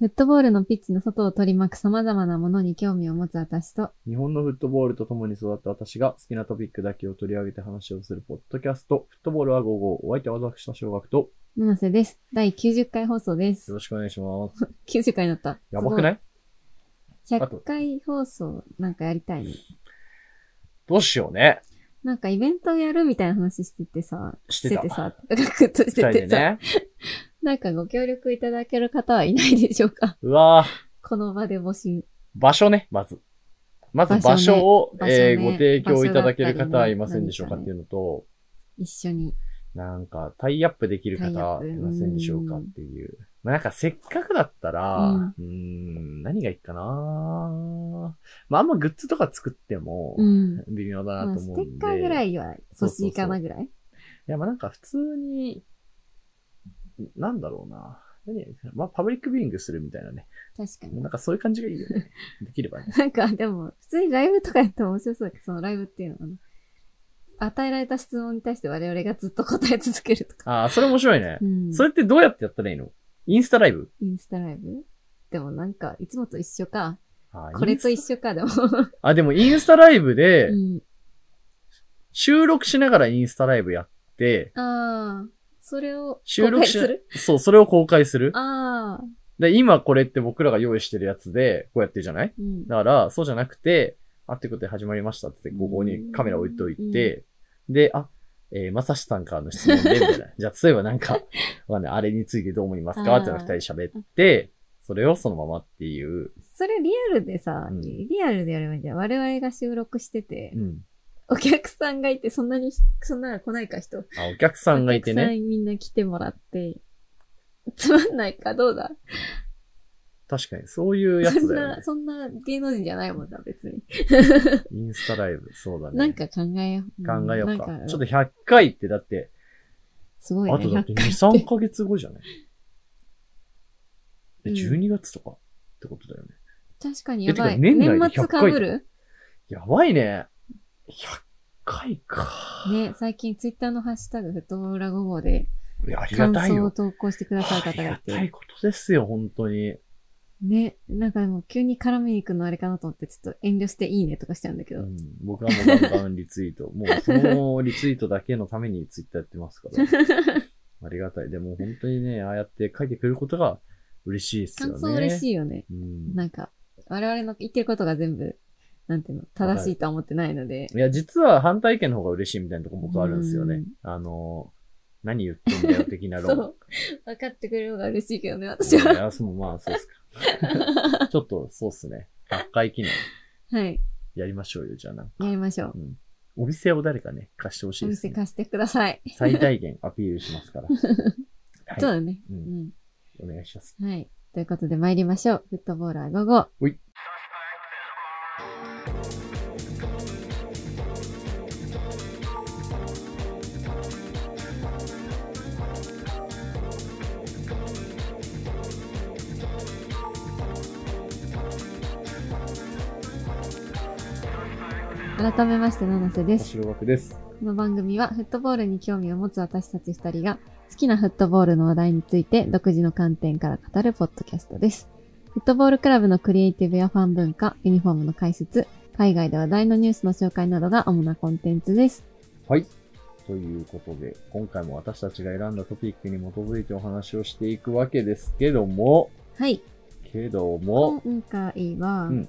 フットボールのピッチの外を取り巻く様々なものに興味を持つ私と、日本のフットボールと共に育った私が好きなトピックだけを取り上げて話をするポッドキャスト、フットボールは午後、お相手は私と小学と、七瀬です。第90回放送ですよ。ろしくお願いします。90回になった。やばくないすごい ?100 回放送なんかやりたいね。どうしようね。なんかイベントやるみたいな話しててさ、してたてさ、ガクッとし二人ててさ、ね。なんかご協力いただける方はいないでしょうか？うわぁ、この場で募集。場所ね、まず。まず場場所ね所を、場所ねえーご提供いただける方はいませんでしょうかっていうのと、一緒に。なんか、タイアップできるタイアップ方いませんでしょうかっていう。まあ、なんか、せっかくだったら、うんん、何がいいかなまあ、あんまグッズとか作ってもう、ん。微妙だまあ、なと思うんで。ステッカーぐらいは欲しいかなぐらい？いや、まあなんか普通に、なんだろうな。何まあ、パブリックビューイングするみたいなね。確かに。なんかそういう感じがいいよね。できればね。なんか、でも、普通にライブとかやっても面白そうだけど、そのライブっていうのは、与えられた質問に対して我々がずっと答え続けるとか。ああ、それ面白いねう。ん。それってどうやってやったらいいの？インスタライブ？インスタライブ？でもなんか、いつもと一緒か。これと一緒か、でも。タあ、でもインスタライブでう、ん。収録しながらインスタライブやって、ああ、それを収録し公開する？そう、それを公開する。ああ、で、今これって僕らが用意してるやつで、こうやってるじゃない？うん。だから、そうじゃなくて、あ、ってことで始まりましたって、ここにカメラ置いといて、で、あ、えーまさしさんからの質問で、みたいな。じゃあ、例えばなんか、わかんない、あれについてどう思いますか？ってのを二人喋って、それをそのままっていう。それリアルでさ、うんリアルでやればいいんじゃん。我々が収録してて、うん。お客さんがいて、そんなに、そんなの来ないか人。あ、お客さんがいてお客さね。んみんな来てもらって、つまんないかどうだ？確かに、そういうやそんな、つだよね。そんな芸能人じゃないもんな、別に。インスタライブ、そうだね。なんか考えよう。考えようなんか。ちょっと100回ってだって、すごいね。あとだって2、100回3ヶ月後じゃない？え、うん12月とかってことだよね。確かにやばい。年内で年末100回かぶる？やばいね。100回か。ね、最近ツイッターのハッシュタグ、フットボールラゴ号でありが感想を。投稿してくださるあり方がいて。がたいことですよ、本当に。ね、なんかでも急に絡みに行くのあれかなと思って、ちょっと遠慮していいねとかしちゃうんだけど。うん、僕はもうガンガンリツイート。もうそのリツイートだけのためにツイッターやってますから。ありがたい。でも本当にね、ああやって書いてくれることが嬉しいですよね。感想嬉しい。いよね。うん。なんか、我々の言ってることが全部、なんていうの、正しいとは思ってないので。いや、実は反対意見の方が嬉しいみたいなとこ僕あるんですよねうん。あの、何言ってんだよ的な論。そう。分かってくれるのが嬉しいけどね、私は。いや、そうまあ、そうっすか。ちょっと、そうっすね。100回記念はい。やりましょうよ、じゃあなんか。やりましょう。うん。お店を誰かね、貸してほしいおです、ね。店貸してください。最大限アピールしますから。はい。そうだね。う。うんん。お願いします。はい。ということで参りましょう。フットボールは午後。ほい。改めまして、七瀬です。白枠です。この番組はフットボールに興味を持つ私たち二人が好きなフットボールの話題について独自の観点から語るポッドキャストです。フットボールクラブのクリエイティブやファン文化、ユニフォームの解説、海外で話題のニュースの紹介などが主なコンテンツです。はい。ということで、今回も私たちが選んだトピックに基づいてお話をしていくわけですけども、はい。けども、今回は、うん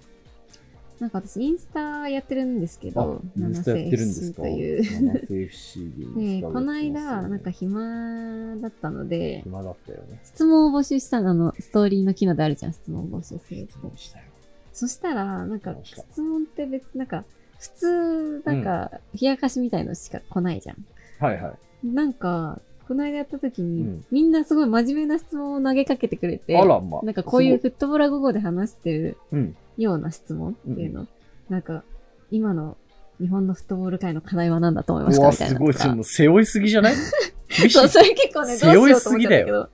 なんか私インスタやってるんですけあど、、インスタやってるんですか？七瀬 FC という。七瀬 FC でこの間、なんか暇だったので、暇だったよね。質問を募集したの、あの、ストーリーの機能であるじゃん、質問を募集する質。問したよ。そしたら、なんか質問って別、なんか、普通、なんか、冷やかしみたいのしか来ないじゃん。はいはい。なんか、この間やった時に、うんみんなすごい真面目な質問を投げかけてくれて、あらまあ。なんかこういうすフットボール午後で話してる。ような質問っていうの、なんか、今の日本のフットボール界の課題は何だと思いますか？みたいなすごい。背負いすぎじゃない？そう、それ結構ね、どうし背負いよ。うとだけど。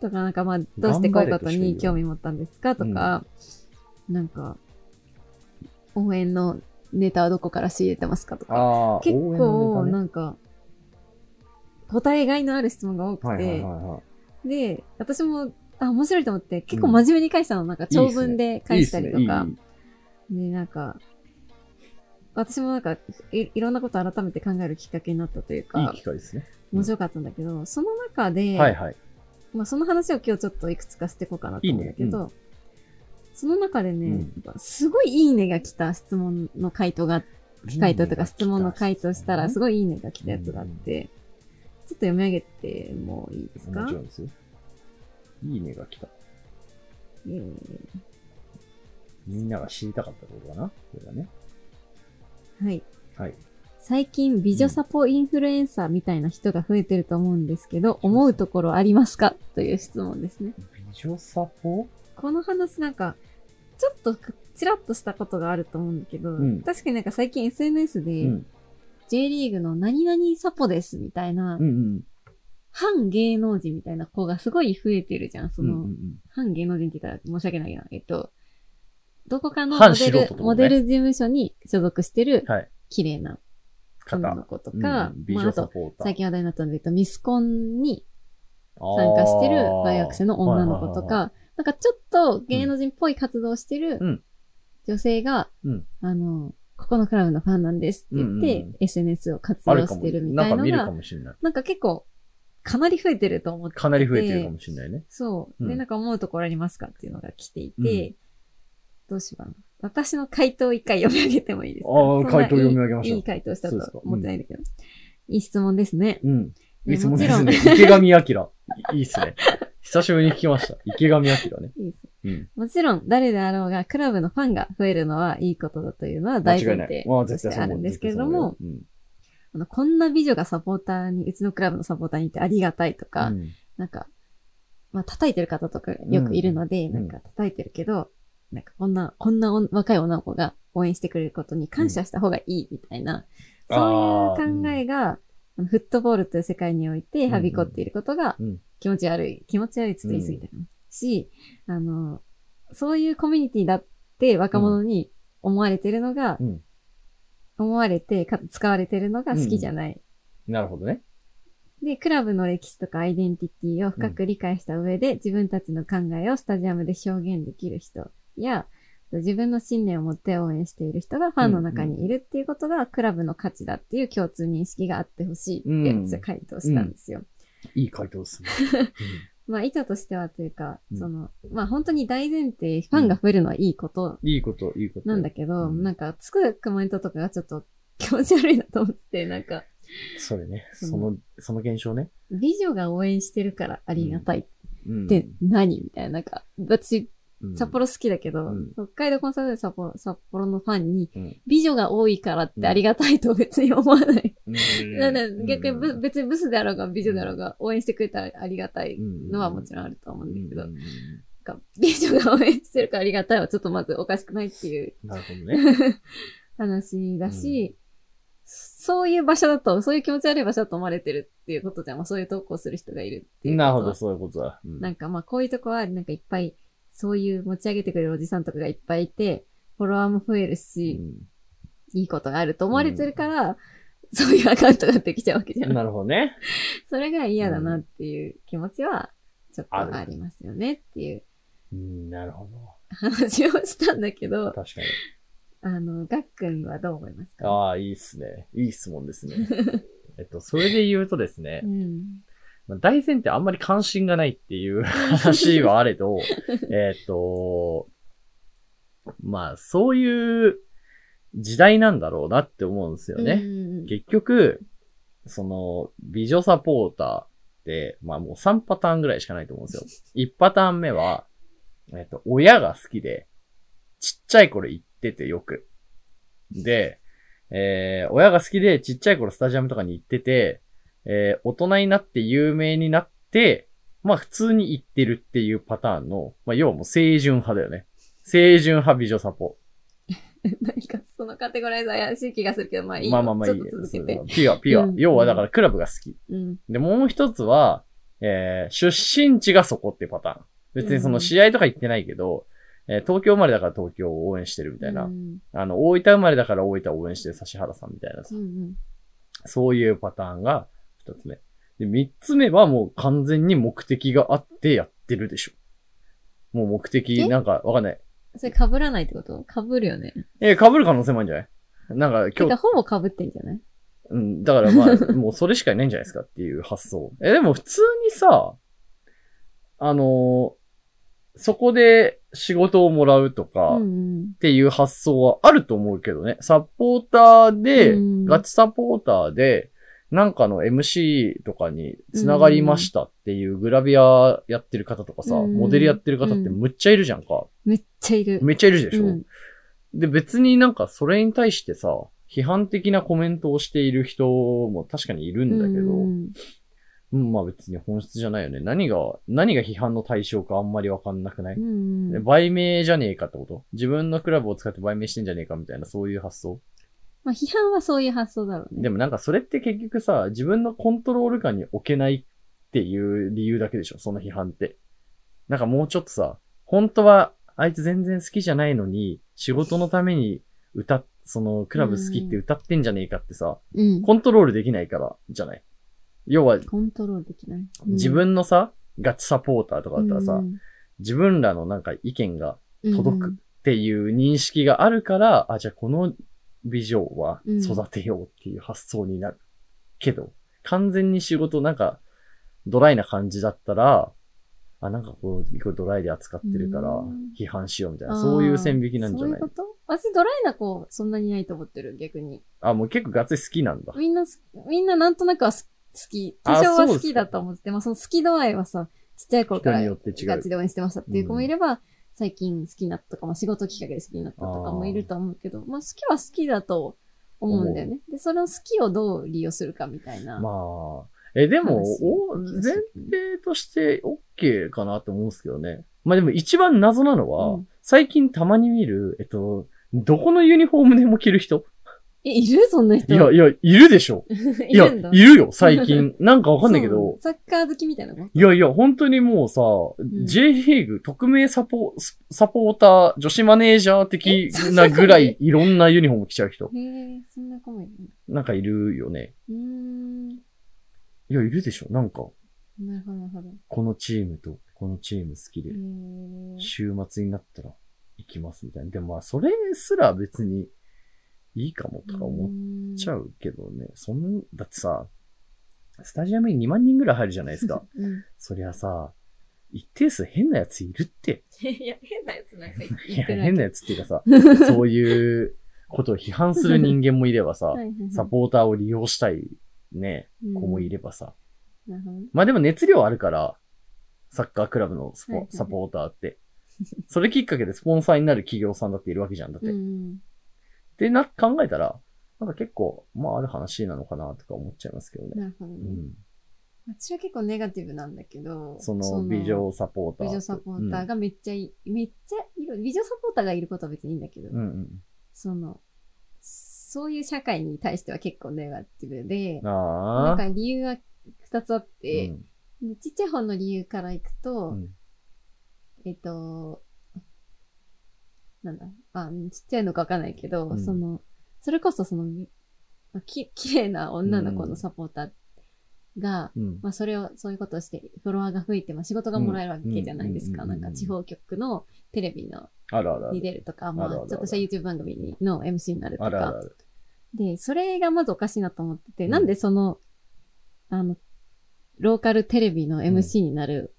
とか、なんかまあ、どうしてこういうことに興味持ったんですか？とか、なんか、応援のネタはどこから仕入れてますか？とか。結構、なんか、答えがいのある質問が多くて。で、私も、あ、面白いと思って、結構真面目に返したの、なんか長文で返したりとか。で、なんか、私もなんかい、いろんなこと改めて考えるきっかけになったというか、いい機会ですね。面白かったんだけど、その中で、はいはい。まあその話を今日ちょっといくつかしていこうかなと思うんだけど、いいね。その中でね、うん。すごいいいねが来た質問の回答が、回答とか質問の回答したら、すごいいいねが来たやつがあって、ちょっと読み上げてもいいですか？もちろんですよ。いいねが来た。えーみんなが知りたかったことかなこれがね。はい。はい。最近美女サポインフルエンサーみたいな人が増えてると思うんですけど、思うところありますか？という質問ですね。美女サポ？この話なんか、ちょっとちらっとしたことがあると思うんだけど、うん確かになんか最近 SNS で、うん。J リーグの何々サポですみたいな、うんうん。反芸能人みたいな子がすごい増えてるじゃん。その、うんうん反芸能人って言ったら申し訳ないな。えっと、どこかの反モデル、ねモデル事務所に所属してるはい。綺麗な女の方。子とか、うん美まあ、あと。最近話題になったんで言うと、ミスコンに参参加してる大学生の女の子とか、なんかちょっと芸能人っぽい活動をしてるうん女性が、うんあの、ここのクラブのファンなんですって言って、うんうん SNS を活用してるみたいのなんか見るかが、もしれない。なんか結構、かなり増えてると思ってて。かなり増えてるかもしれないね。そう。で、うんなんか思うところありますかっていうのが来ていて、どうしようかな。私の回答を一回読み上げてもいいですか？ああそんな回答読み上げましょういいいい回答したそうですかと思ってないんだけど。いい質問ですね。うん。でいい質問でもちろんすね。池上彰。いいっすね。久しぶりに聞きました。池上彰ね。いいですうん。もちろん、誰であろうが、クラブのファンが増えるのはいいことだというのは大前提まあとし絶対そう思うてあるんですけれども、、絶あのこんな美女がサポーターに、うちのクラブのサポーターにいてありがたいとか、うん。なんか、まあ、叩いてる方とかよくいるので、んなんか叩いてるけど、なんかこんな、こんなお若い女の子が応援してくれることに感謝した方がいいみたいな、うん。そういう考えが、あのフットボールという世界においてはびこっていることがうん。気持ち悪い。気持ち悪いって言い過ぎたかな。し、あの、そういうコミュニティだって若者に思われてるのが、うん思われて、かつ使われてるのが好きじゃない。なるほどね。で、クラブの歴史とかアイデンティティを深く理解した上で、自分たちの考えをスタジアムで表現できる人や、自分の信念を持って応援している人がファンの中にいるっていうことが、クラブの価値だっていう共通認識があってほしいって回答したんですよ。いい回答ですね。まあ、意図としてはというか、うん。その、まあ本当に大前提、ファンが増えるのはいいこと。いいこと、いいこと。なんだけど、うん。なんか、つくコメントとかがちょっと気持ち悪いなと思って、なんか、それね。そのその、現象ね。美女が応援してるからありがたいうん。って何？みたいな、なんか、私、うん札幌好きだけど、うん。北海道コンサートで札幌札幌のファンに、うん。美女が多いからってありがたいと別に思わない。逆に別にブスであろうが美女であろうが応援してくれたらありがたいのはうんもちろんあると思うんだけど、か美女が応援してるからありがたいはちょっとまずおかしくないっていうなるほどね。話だし、そういう場所だと、そういう気持ち悪い場所だと思われてるっていうことじゃん。まあ、そういう投稿する人がいるっていう。なるほど、そういうことだ。うん。なんかまあこういうとこはなんかいっぱいそういう持ち上げてくれるおじさんとかがいっぱいいて、フォロワーも増えるし、いいことがあると思われてるから、そういうアカウントができちゃうわけじゃ。うんんなるほどね。それが嫌だなっていう気持ちはちょっとありますよねっていううん、なるほど。話をしたんだけど、確かに。あの、ガックンはどう思いますか？ああ、いいっすね。いい質問ですね。えっと、それで言うとですねう、ん。まあ大前提あんまり関心がないっていう 話はあれど、えっと、まあ、そういう時代なんだろうなって思うんですよね。うん結局、その、美女サポーターって、まあもう3パターンぐらいしかないと思うんですよ。1パターン目は、えっと、親が好きで、ちっちゃい頃行っててよく。で、えー、親が好きでちっちゃい頃スタジアムとかに行ってて、えー、大人になって有名になって、まあ普通に行ってるっていうパターンの、まあ要はもう清純派だよね。清純派美女サポ。何かそのカテゴライズ怪しい気がするけど、まあいいよ。まあまあまあいいねちょっと続けて。ピュア、ピュア。うん要はだからクラブが好き。うん。で、もう一つは、えー、出身地がそこっていうパターン。別にその試合とか行ってないけど、えー東京生まれだから東京を応援してるみたいな。うんあの、大分生まれだから大分を応援してる指原さんみたいなさうんうん。そういうパターンが二つ目。で、三つ目はもう完全に目的があってやってるでしょ。もう目的、え？なんかわかんない。それ被らないってこと？被るよね。え、被る可能性もあるんじゃない？なんか今日ほぼ被ってんじゃない？うん、だからまあ、もうそれしかいないんじゃないですかっていう発想。え、でも普通にさ、あのーそこで仕事をもらうとか、っ。ていう発想はあると思うけどね。サポーターで、うんガチサポーターで、なんかの MC とかに繋がりましたっていうグラビアやってる方とかさ、うん。モデルやってる方ってむっちゃいるじゃんか。めっちゃいる。めっちゃいるでしょ、うん。で、別になんかそれに対してさ、批判的なコメントをしている人も確かにいるんだけど、うん。うん、まあ別に本質じゃないよね。何が、何が批判の対象かあんまりわかんなくない、売名じゃねえかってこと？自分のクラブを使って売名してんじゃねえかみたいな、そういう発想？まあ、批判はそういう発想だろうね。でもなんかそれって結局さ、自分のコントロール下に置けないっていう理由だけでしょ、その批判って。なんかもうちょっとさ、本当はあいつ全然好きじゃないのに、仕事のために歌っ、そのクラブ好きって歌ってんじゃねえかってさ、うん。コントロールできないからじゃない？要はコントロールできない？うん自分のさ、ガチサポーターとかだったらさ、うん自分らのなんか意見が届くっうんていう認識があるから、あ、じゃあこの美女はうん育てようっていう発想になる。けど、完全に仕事なんかドライな感じだったら、あ、なんかこう、こうドライで扱ってるからうん批判しようみたいな、そういう線引きなんじゃないそういうこと？私ドライな子そんなにいないと思ってる、逆に。あ、もう結構ガッツリ好きなんだ。みんなす、みんななんとなくはす好き。あ多少は好きだと思ってて、まあその好き度合いはさ、ちっちゃい頃から人によって違うガチで応援してましたっていう子もいれば、最近好きになったとか、まあ仕事きっかけで好きになったとかもいると思うけど、まあ好きは好きだと思うんだよね。で、その好きをどう利用するかみたいな。まあ、え、でも、話お前提として OK かなと思うんですけどね。まあでも一番謎なのは、うん最近たまに見る、えっと、どこのユニフォームでも着る人え、いる？そんな人。いや、いや、いるでしょ。いいや、るんだ。いるよ、最近。なんかわかんないけそうど。サッカー好きみたいなのいやいや、本当にもうさ、ん J リーグ特命サポ、サポーター、女子マネージャー的なぐらいいろんなユニフォーム着ちゃう人。へえ、そんな子もいるんだ。なんかいるよね。うーん。いや、いるでしょ。なんか、なるほど、なるほど。このチームとこのチーム好きでへ、え。週末になったら行きますみたいな。でもまあ、それすら別にいいかもとか思っちゃうけどね。そん、だってさ、スタジアムに2万人ぐらい入るじゃないですか。うん。そりゃさ、一定数変なやついるって。いや、変なやつなんかい言や。変なやつっていうかさ、そういうことを批判する人間もいればさは、いはいはいサポーターを利用したいね、うん子もいればさ。まあでも熱量あるから、サッカークラブのスポはいはいサポーターって。それきっかけでスポンサーになる企業さんだっているわけじゃん。だって。うん。でな、考えたら、なんか結構、まあある話なのかなとか思っちゃいますけどね。なるほどね。うん。私は結構ネガティブなんだけど、その美女サポーターと。美女サポーターがめっちゃい、めっちゃいる。美女サポーターがいることは別にいいんだけど、うん。うんうん。その、そういう社会に対しては結構ネガティブで、な。んか理由が二つあって、うんでちっちゃい方の理由からいくと、うんえっと、なんだ、あ、ちっちゃいのかわかんないけど、うんその、それこそその、まあき、綺麗な女の子のサポーターが、うん。まあそれを、そういうことをして、フォロワーが増えて、まあ仕事がもらえるわけじゃないですか。うんなんか地方局のテレビのにる。出るとか、まあちょっとした YouTube 番組にの MC になるとか。で、それがまずおかしいなと思ってて、うんなんでその、あの、ローカルテレビの MC になる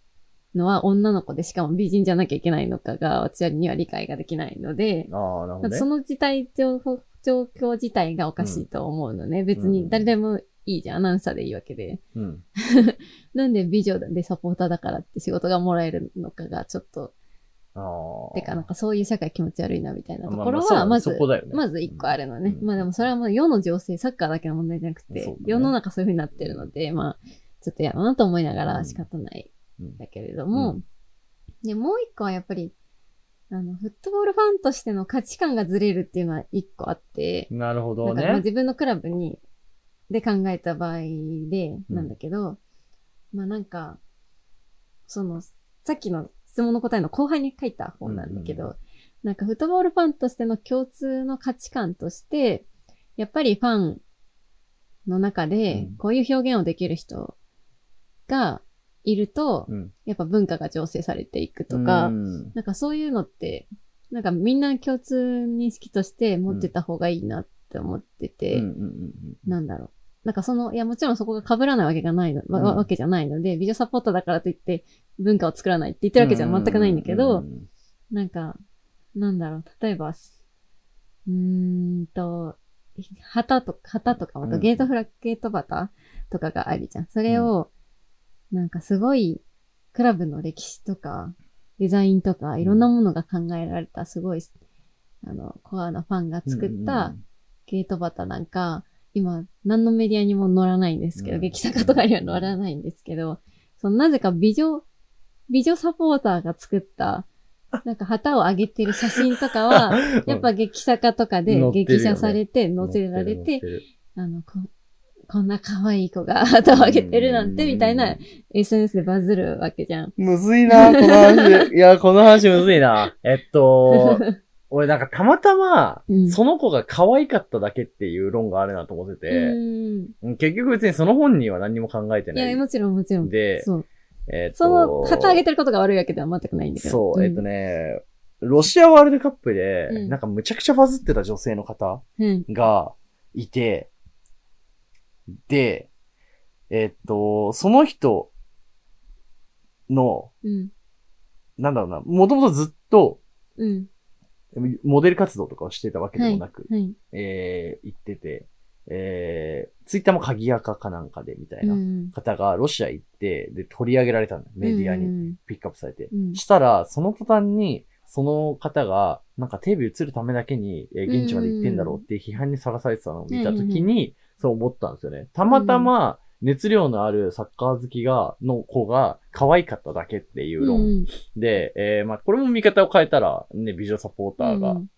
のは女の子でしかも美人じゃなきゃいけないのかが、私には理解ができないので、ああ、なるほどねそ。の事態状況、状況自体がおかしいと思うのね。別に誰でもいいじゃん。アナウンサーでいいわけで。うん。なんで美女でサポーターだからって仕事がもらえるのかがちょっと。てかなんかそういう社会気持ち悪いなみたいなところは、まず、そこだよねまず一個あるのね。うんまあでもそれはもう世の情勢、サッカーだけの問題じゃなくて、ね世の中そういう風になってるので、まあ、ちょっと嫌だなと思いながうんら仕方ないうんんだけれども、うで、もう一個はやっぱり、あの、フットボールファンとしての価値観がずれるっていうのは一個あって、なるほどね。自分のクラブに、で考えた場合で、うん。なんだけど、まあなんか、その、さっきの質問の答えの後輩に書いた方なんだけど、うんうん。なんかフットボールファンとしての共通の価値観として、やっぱりファンの中でうん、こういう表現をできる人が、いると、うん。やっぱ文化が醸成されていくとか、うん。なんかそういうのって、なんかみんな共通認識として持ってた方がいいなって思ってて、なんだろう。なんかその、いやもちろんそこが被らないわけがないの、わうん。わけじゃないので、美女サポーターだからといって文化を作らないって言ってるわけじゃ全くないんだけど、なんか、なんだろう、例えば、うーんと、旗とか、旗とか、あうん。とゲートフラッゲートバタとかがあるじゃん。それを、なんかすごい、クラブの歴史とか、デザインとか、いろんなものが考えられた、すごい、あの、コアなファンが作ったゲートバタなんか、今、何のメディアにも載らないんですけど、うん。劇作家とかには載らないんですけど、そのなぜか美女、美女サポーターが作った、なんか旗を上げてる写真とかは、やっぱ劇作家とかで劇写されて載せられて、あの、ここんな可愛い子が旗を上げてるなんて、みたいなうん SNS でバズるわけじゃん。むずいな、この話。いや、この話むずいな。えっと、俺なんかたまたまう、んその子が可愛かっただけっていう論があるなと思ってうて、ん。結局別にその本人は何も考えていや、ない。もちろんもちろん。でそう。えっと、その、旗上げてることが悪いわけでは全くないんだけど。そう、えっとね。ね、ロシアワールドカップで、うんなんかむちゃくちゃバズってた女性の方うん。がいて、で、えっと、その人の、うん。なんだろうな、もともとずっと、うん。モデル活動とかをしてたわけでもなく、はい。えー、言ってて、えー、ツイッターも鍵垢かなんかでみたいなうん方がロシア行って、で、取り上げられたの。メディアにに。ピックアップされて。うんしたら、その途端に、その方が、なんかテレビ映るためだけに、えー現地まで行ってんだろうっていう批判にさらされてたのを見たときに、そう思ったんですよね。たまたま、熱量のあるサッカー好きが、の子が可愛かっただけっていう論うんで、えーまあ、これも見方を変えたら、ね、美女サポーターがうん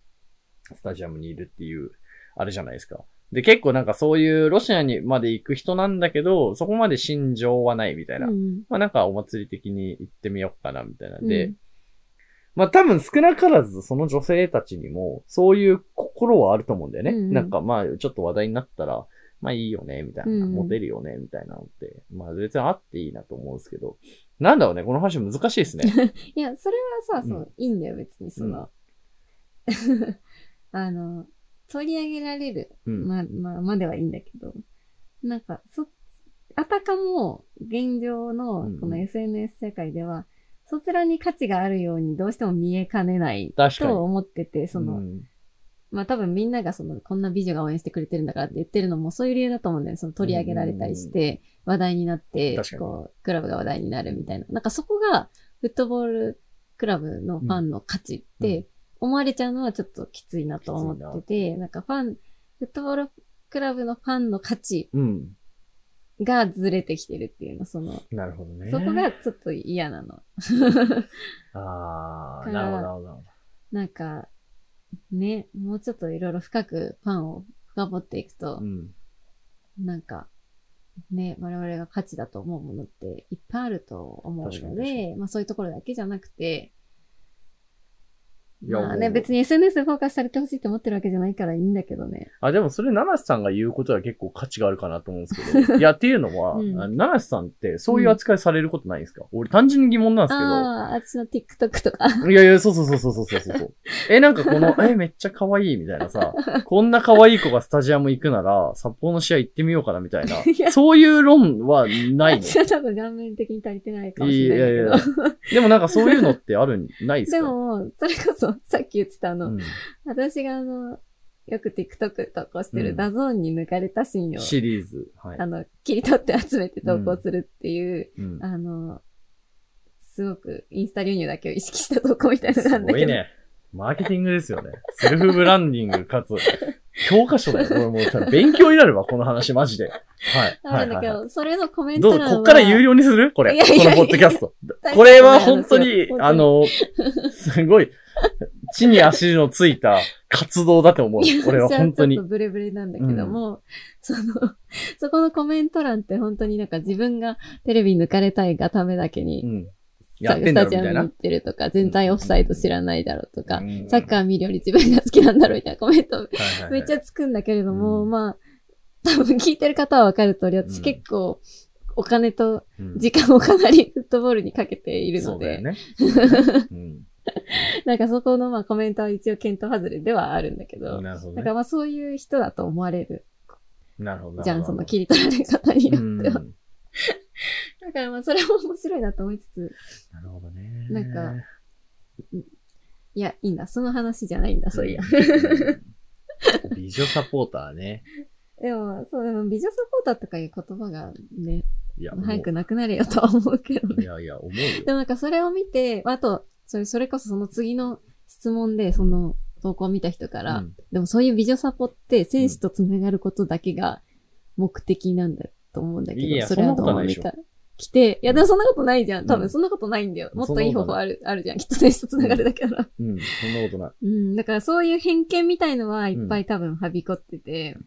スタジアムにいるっていう、あれじゃないですか。で、結構なんかそういうロシアにまで行く人なんだけど、そこまで心情はないみたいな。うんまあなんかお祭り的に行ってみようかなみたいなんで、うんまあ多分少なからずその女性たちにもそういう心はあると思うんだよね。うんうんなんかまあちょっと話題になったら、まあいいよね、みたいな。モテるよね、みたいなのって。まあ別にあっていいなと思うんですけど。なんだろうね、この話難しいですね。いや、それはさ、そうう、いいんだよ、別に、その、あの、取り上げられる、うん。ま、ま、まではいいんだけど、なんか、そ、あたかも、現状のこの SNS 世界では、そちらに価値があるようにどうしても見えかねないと思ってて、その、うんまあ多分みんながその、こんな美女が応援してくれてるんだからって言ってるのもそういう理由だと思うんだよ。その取り上げられたりして、話題になってこう、クラブが話題になるみたいな。なんかそこが、フットボールクラブのファンの価値って、思われちゃうのはちょっときついなと思ってて、なんかファン、フットボールクラブのファンの価値うん。がずれてきてるっていうの、その、なるほどね。そこがちょっと嫌なの。ああ、なるほど、なるほど。なんか、ね、もうちょっといろいろ深くファンを深掘っていくと、うん。なんか、ね、我々が価値だと思うものっていっぱいあると思うので、まあそういうところだけじゃなくて、いやまあね、別に SNS でフォーカスされてほしいって思ってるわけじゃないからいいんだけどね。あ、でもそれ、七瀬さんが言うことは結構価値があるかなと思うんですけど。いや、っていうのは、うんあの七瀬さんってそういう扱いされることないんですか、俺単純に疑問なんですけど。ああ、私の TikTok とか。いやいや、そうそうそうそうそうそうそう。え、なんかこの、え、めっちゃ可愛いみたいなさ、こんな可愛い子がスタジアム行くなら、札幌の試合行ってみようかなみたいないや、そういう論はない私は多分顔面的に足りてないのかもしいれないけど。やいやいや。でもなんかそういうのってあるん、ないですか？で、も、それこそ、さっき言ってたあの、うん私があの、よく TikTok 投稿してうんる DAZN に抜かれたシーンを、シリーズ。はいあ。の、切り取って集めて投稿するっていう、うんあの、すごくインスタ流入だけを意識した投稿みたいなのがあするんだけど。ごいね。マーケティングですよね。セルフブランディングかつ、教科書だよ。俺もう勉強になるわ、この話マジで。はい。あるんだけど、それのコメンどうト欄は。こっから有料にするこれ。このポッドキャスト。これは本当にあの、すごい、地に足のついた活動だと思う。俺は本当に私ちょっと。ブレブレなんだけども、その、そこのコメント欄って本当になんか自分がテレビに抜かれたいがためだけに、うん。さやってんだろ、スタジアムに行っ。てるとか、全体オフサイド知らないだろうとか、うんサッカー見るより自分が好きなんだろうみたいなコメント めっちゃつくんだけれども、うんまあ、多分聞いてる方はわかる通り、私うん結構、お金とうん時間をかなりフットボールにかけているので、そうだよね。そうだよねうん なんかそこのまあコメントは一応検討外れではあるんだけど、なるほどねだから。まあそういう人だと思われるなるほど。じゃん、その切り取られ方にようんっては。だからまあそれも面白いなと思いつつ、なるほどね。なんかいや、いいんだ。その話じゃないんだ、そういや。う ん美女サポーターね。でも、そう、でも美女サポーターとかいう言葉がね、いや、早くもなくなれよとは思うけどういね。やいや、思うでよ。もなんかそれを見て、あと、それ、それこそその次の質問で、その投稿を見た人から、うんでもそういう美女サポって選手と繋がることだけが目的なんだと思うんだけど、いやそれはどうそんなことないでしょみた。来て、いやでもそんなことないじゃん。多うん分そんなことないんだよ。もっといい方法ある、あるじゃん。きっと選手と繋がるだけだから。うん、そんなことなうん。だからそういう偏見みたいのはいっぱい多分はびこってて、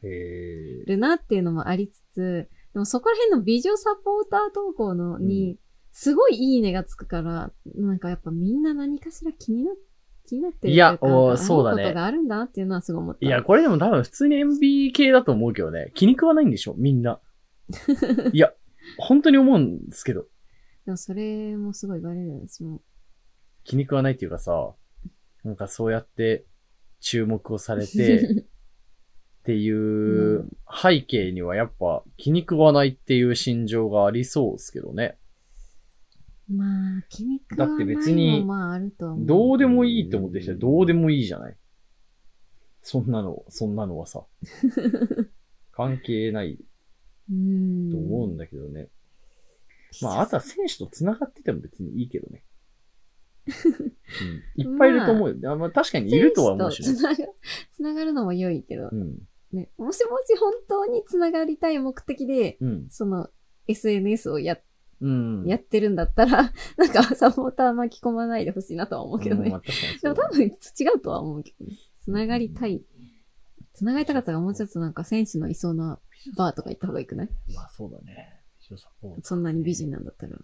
るなっていうのもありつつ、でもそこら辺の美女サポーター投稿のに、すごいいいねがつくから、なんかやっぱみんな何かしら気にな、気になってるいやおーそうだね思ことがあるんだなっていうのはすごい思った。いや、これでも多分普通に MB 系だと思うけどね。気に食わないんでしょ？みんな。いや、本当に思うんですけど。でもそれもすごい言われるんですよ。気に食わないっていうかさ、なんかそうやって注目をされて っていううん背景にはやっぱ気に食わないっていう心情がありそうですけどね。まあ、気に食わないだって別にもまああるとは思う。どうでもいいって思ってる人はどうでもいいじゃない。そんなの、そんなのはさ。関係ないうん。と思うんだけどね。まあ、あとは選手と繋がってても別にいいけどね。うん、いっぱいいると思うよ。あまあ、確かにいるとは思うしね。つながつな がるのも良いけど、うん。ね、もしもし本当につながりたい目的で、うん。その SNS をやうん。やってるんだったら、なんかサポーター巻き込まないでほしいなとは思うけどね。でも多分違うとは思うけどね。つながりたい。つながりたかったらもうちょっとなんか選手のいそうなバーとか行った方がいいくない？まあそうだね。そんなに美人なんだったら、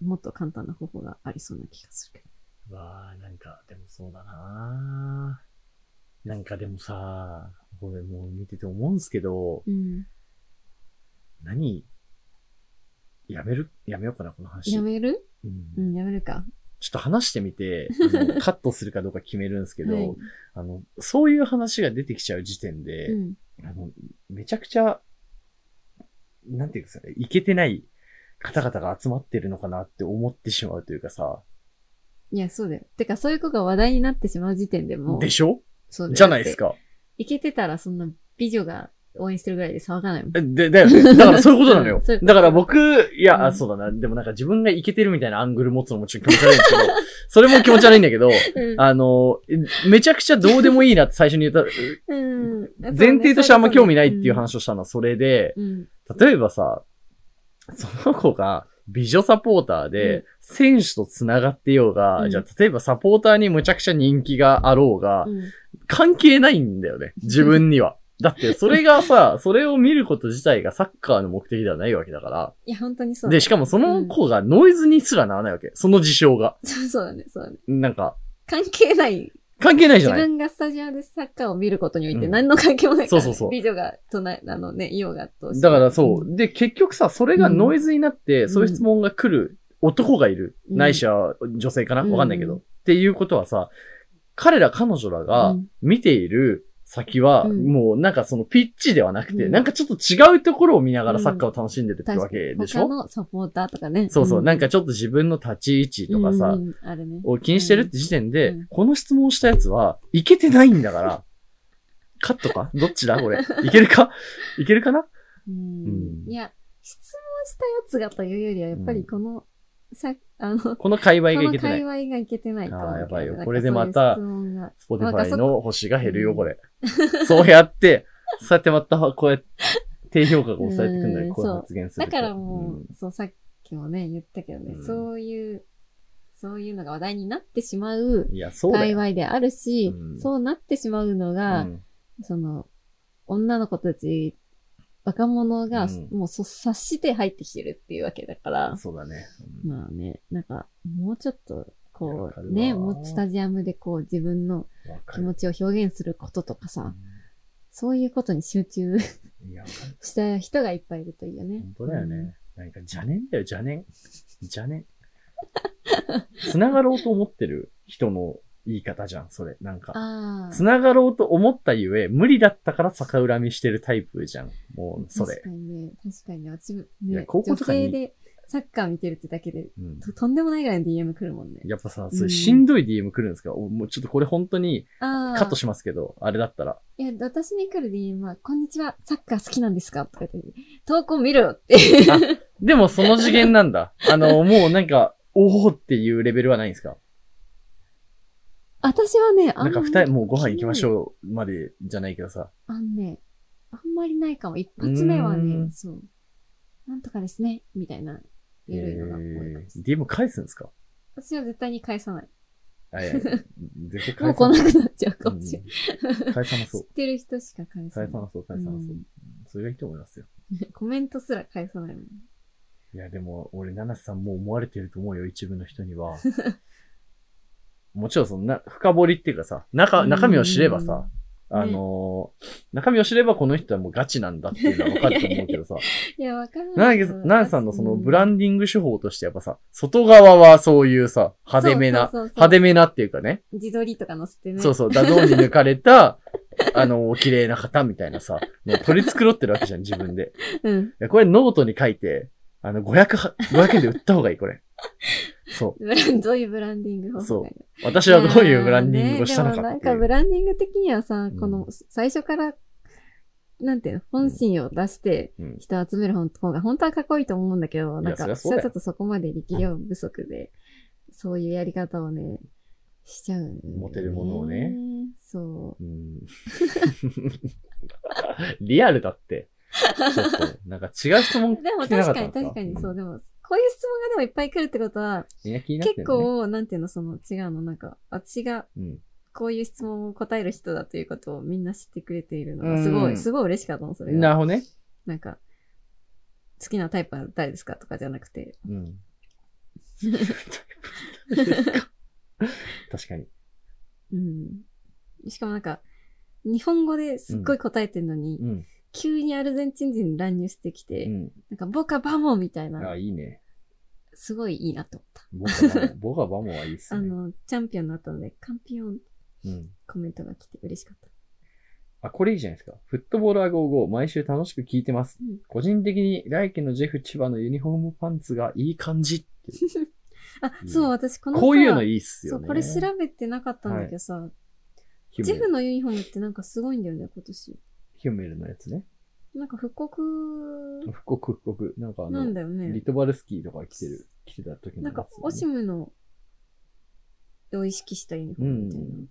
もっと簡単な方法がありそうな気がするけど。わあなんか、でもそうだななんかでもさ、これもう見てて思うんすけど、うん。何やめる？やめようかな、この話。やめる？うんうん、やめるか。ちょっと話してみて、カットするかどうか決めるんですけど、はいあの、そういう話が出てきちゃう時点で、うん。あの、めちゃくちゃ、なんていうんですかね、いけてない方々が集まってるのかなって思ってしまうというかさ、いや、そうだよ。てか、そういう子が話題になってしまう時点でもう、でしょ？そうじゃないです。か。いけてたら、そんな美女が応援してるぐらいで騒がないもん。えで、だよね。だから そういうことなのようだから僕、いや、うんあ、そうだな。でもなんか自分がいけてるみたいなアングル持つのもちょっと気持ち悪いんですけど、それも気持ち悪いんだけど、うんあの、めちゃくちゃどうでもいいなって最初に言った、うん。前提としてあんま興味ないっていう話。話をしたのはそれで、うん。例えばさ、その子が美女サポーターでうん、選手と繋がってようが、うんじゃあ例えばサポーターにむちゃくちゃ人気があろうが、うん関係ないんだよね。自分には。だって、それがさ、それを見ること自体がサッカーの目的ではないわけだから。いや、本当にそう。で、しかもその子がノイズにすらならないわけ。その事象が。そうそうだね、そうだね。なんか、関係ない。関係ないじゃない自分がスタジアムでサッカーを見ることにおいてうん何の関係もないから、ねそうそうそう美女が、隣、あのね、イオがとだからそう。で、結局さ、それがノイズになって、んそういう質問が来る男がいる。うんないしは女性かな？うんわかんないけど。っていうことはさ、彼ら彼女らうがん見ている先は、うん。もうなんかそのピッチではなくて、うん。なんかちょっと違うところを見ながらサッカーを楽しんでるってわけでしょ？他のサポーターとかね。そうそう、なんかちちょっと自分の立ち位置とかさ。を気にしてるって時点で、うん。この質問したやつは、いけてないんだから、カットか？どっちだ？これ。いけるか？いけるかな？うん。うん。いや、質問したやつがというよりは、やっぱりこの、さ、あの、ここの界隈がいけてない。界隈がいけてない。あーやばいよこれでまた Spotify の星が減るよ、うんこれ。そうやって、そうやってまた、こうやって、低評価が増えてくんだよ、うんこう発言すると。だからもう、んそう、さっきもね、言ったけどね、うんそういう、そういうのが話題になってしまう界隈であるし、うんそうなってしまうのが、うんその、女の子たち、若者が、うんもうそ察して入ってきてるっていうわけだから、そうだね。うんまあね、なんか、もうちょっと、わこう、ね、もうスタジアムでこう自分の気持ちを表現することとかさ、うそういうことに集中 した人がいっぱいいるといいよね。本当だよね。なんか邪念だよ、邪念。邪念。繋がろうと思ってる人の言い方じゃん、それ。なんか。繋がろうと思ったゆえ、無理だったから逆恨みしてるタイプじゃん。もう、それ確。かにね、確かにね、私もね、高校とかにでサッカー見てるってだけで、うんととんでもないぐらいの DM 来るもんね。やっぱさ、うんそれしんどい DM 来るんですか、おもうちょっとこれ本当に。カットしますけど、あれだったら。いや、私に来る DM は、こんにちは、サッカー好きなんですかとか言って、投稿見ろよって。でもその次元なんだ。あの、もうなんか、おーっていうレベルはないんですか？私はね、あなんか二人、もうご飯行きましう。ょうまでじゃないけどさ。あのね、あんまりないかも。一発目はね、んそう。なんとかですね、みたいな、ゆるいのが多いかもしれない。えー DM 返すんですか？私は絶対に返さない。あ、いや絶対もう来返さな。ないくなっちゃうかもしれない。うん返さなそう。知ってる人しか返さない。返さなそう、返さなそう。うんそれがいいと思いますよ。コメントすら返さないもん。いや、でも、俺、七瀬さんもう思われてると思うよ、一部の人には。もちろん、そのな、深掘りっていうかさ、中、中身を知ればさ、うんあのー中身を知ればこの人はもうガチなんだっていうのはわかると思うけどさ、いや、わからななんいけど。ナンさんのそのブランディング手法としてやっぱさ、外側はそういうさ、派手めな、派手めなっていうかね、自撮りとか載せてね。そうそう、 DAZN に抜かれた、あの、綺麗な方みたいなさ、もう取り繕ってるわけじゃん、自分で。うん。これノートに書いて、あの、500は、500円で売った方がいい、これ。そブランどういうブランディング方法がいいのう。私はどういうブランディングをしたのいやーねなんかブランディング的にはさ、うんこの最初から、なんていうの、本心を出してうん人を集める方が本当はかっこいいと思うんだけど、なんか、はちょっとそこまで力量不足で、そういうやり方をね、しちゃう、ね。モテるものをね。そうん リアルだって。ちょっと、なんか違う質問う。でも確かに確かにそう。でも、こういう質問がでもいっぱい来るってことは、みんな気になって結。構、なんていうの、その違うの、なんか、私がうん。こういう質問を答える人だということをみんな知ってくれているのがすごうんい、すごい嬉しかったの、それが。なるほどね。なんか、好きなタイプは誰ですかとかじゃなくて、うん。確かに。うん。しかもなんか、日本語ですっごい答えてるのに、うん。急にアルゼンチン人乱入してきて、うん。なんか、ボカバモみたいなあ、、いいね。すごいいいなと思った。ボカバモ、はいいっすね。あの、チャンピオンので、カンピオンうん。コメントが来て嬉しかった。あ、これいいじゃないですか。フットボールアゴーゴー、毎週楽しく聞いてます。うん個人的に、来季のジェフ千葉のユニフォームパンツがいい感じっていう。あ、うんそう、私このさこういうのいいっすそう、よね。これ調べてなかったんだけどさ、ヒュメジェフのユニフォームってなんかすごいんだよね、今年。ヒュメルのやつね。なんか復刻？復刻復刻。なんかあの、なんだよねリ。トバルスキーとか着てる、着てた時のね。なんか、オシムの、を意識したユニフォームみたいな。うん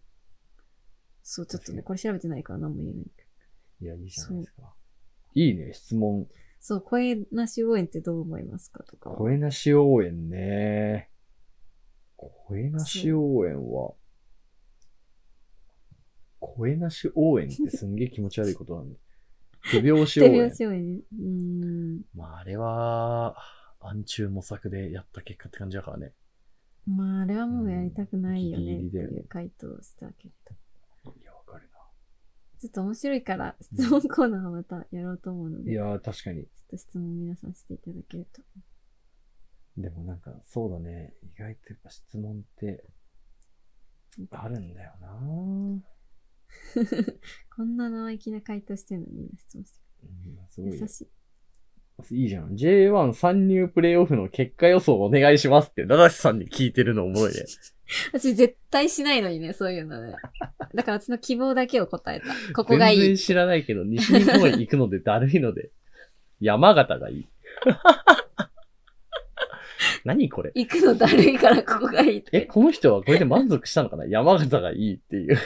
そう、ちょっとね、これ調べてないから何も言えない。いや、いいじゃないですか。いいね、質問。そう、声なし応援ってどう思いますかとか。声なし応援ね。声なし応援は、声なし応援ってすんげえ気持ち悪いことなんだ。手拍子応援手拍。子応援ね。うーん。まあ、あれは、暗中模索でやった結果って感じだからね。まあ、あれはもうやりたくないよねっていう回答をしたけれど。いや、わかるちょっと面白いから、質問コーナーはまたやろうと思うのな。いで、ちょや、確かに。っと質問皆さんしていただけると。でもなんか、そうだね。意外とやっぱ質問って、あるんだよな こんな生意気な回答してるのにみんな質問してる。ごいよ優しい。いいじゃん。J1 参入プレイオフの結果予想お願いしますって、ダダシさんに聞いてるのおもろいね。私絶対しないのにね、そういうのね。だから私の希望だけを答えた。ここがいい。全然知らないけど、西日本へ行くのでだるいので、山形がいい。何これ？行くのだるいからここがいいえ、この人はこれで満足したのかな？山形がいいっていう。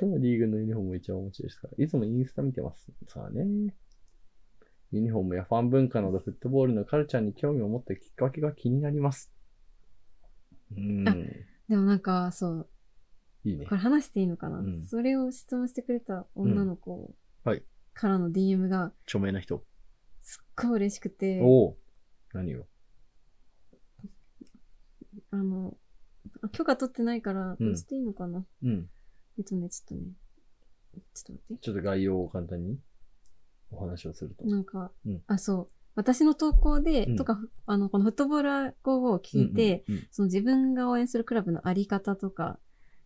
どのリーグのユニフォームを一番お持ちですかいつもインスタ見てます。さあね。ユニフォームやファン文化などフットボールのカルチャーに興味を持ったきっかけが気になります。うん。でもなんか、そう、いいねこ。れ話していいのかな、うんそれを質問してくれた女の子うんはいからの DM が著名な人。すっごい嬉しくて、おお。何を？あの、あ許可取ってないから、うんしていいのかな、うん。えっとね、ちょっとね、ちょっと待って。ちょっと概要を簡単に。お話をすると。なんか、うんあ、そう。私の投稿で、うんとか、あの、このフットボール55を聞いて、うんうんその自分が応援するクラブのあり方とか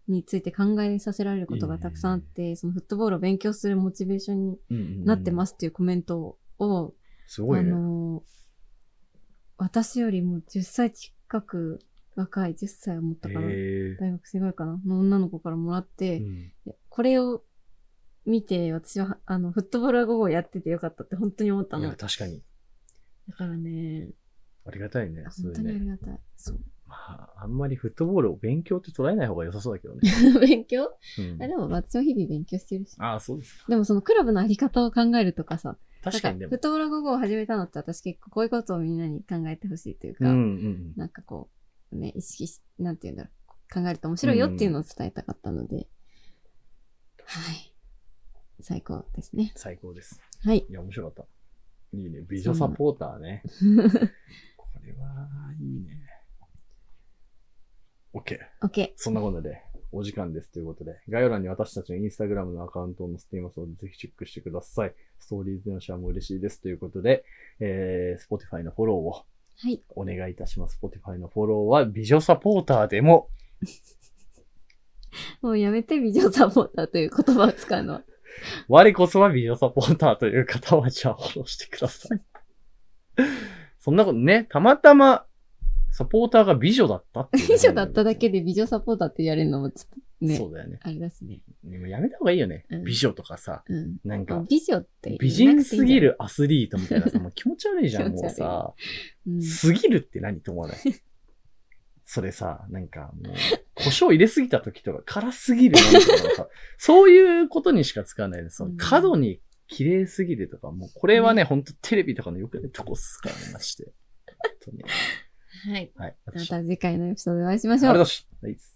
について考えさせられることがたくさんあって、そのフットボールを勉強するモチベーションにうんうんうんなってますっていうコメントを、あすごいね。の、私よりも10歳近く若い10歳を持ったかな。へ大学生ぐらいかなの女の子からもらって、ーうんこれを見て、私は、あの、フットボールは午後やっててよかったって本当に思ったの。いや、だ確かに。からね、ありがたいね。そ本当。にありがたい。そう。まあ、あんまりフットボールを勉強って捉えない方が良さそうだけどね。勉強？うんあでも私も日々勉強してるし。ああ、そうですか。でもそのクラブのあり方を考えるとかさ、確かにでもフッ。トボール午後を始めたのって私結構こういうことをみんなに考えてほしいというか、うんうんなんかこう、ね、意識し、なんて言うんだろう。考えると面白いよっていうのを伝えたかったので、はい。最高ですね。最高です。はい。いや、面白かった。いいね。美女サポーターね。これは、いいね。OK。OK。そんなことで、お時間ですということで、概要欄に私たちのインスタグラムのアカウントを載せていますので、ぜひチェックしてください。ストーリーズのシェアも嬉しいですということで、えー、Spotify のフォローをはい。お願いいたします。Spotify のフォローは美女サポーターでも、もうやめて美女サポーターという言葉を使うのは。我こそは美女サポーターという方は、じゃあフォローしてください。そんなことね、たまたま、サポーターが美女だった美女だっただけで美女サポーターって言われるのもちょっとねそ、うだよね。あれだしね。でもやめた方がいいよね。うん美女とかさ、うん。なんか、美女って美人すぎるアスリートみたいなさ、もう気持ち悪いじゃん、気持ち悪いもうさ。うん。すぎるって何と思わない？それさ、なんかもう、胡椒入れすぎた時とか辛すぎるなんとかさ、そういうことにしか使わないで、そのうん角に綺麗すぎるとか、もうこれはね、ほんとテレビとかのよくないとこっすからね、まして。本当に。はい。はい。ま私、た次回のエピソードでお会いしまあしょう。りがとうございました。はい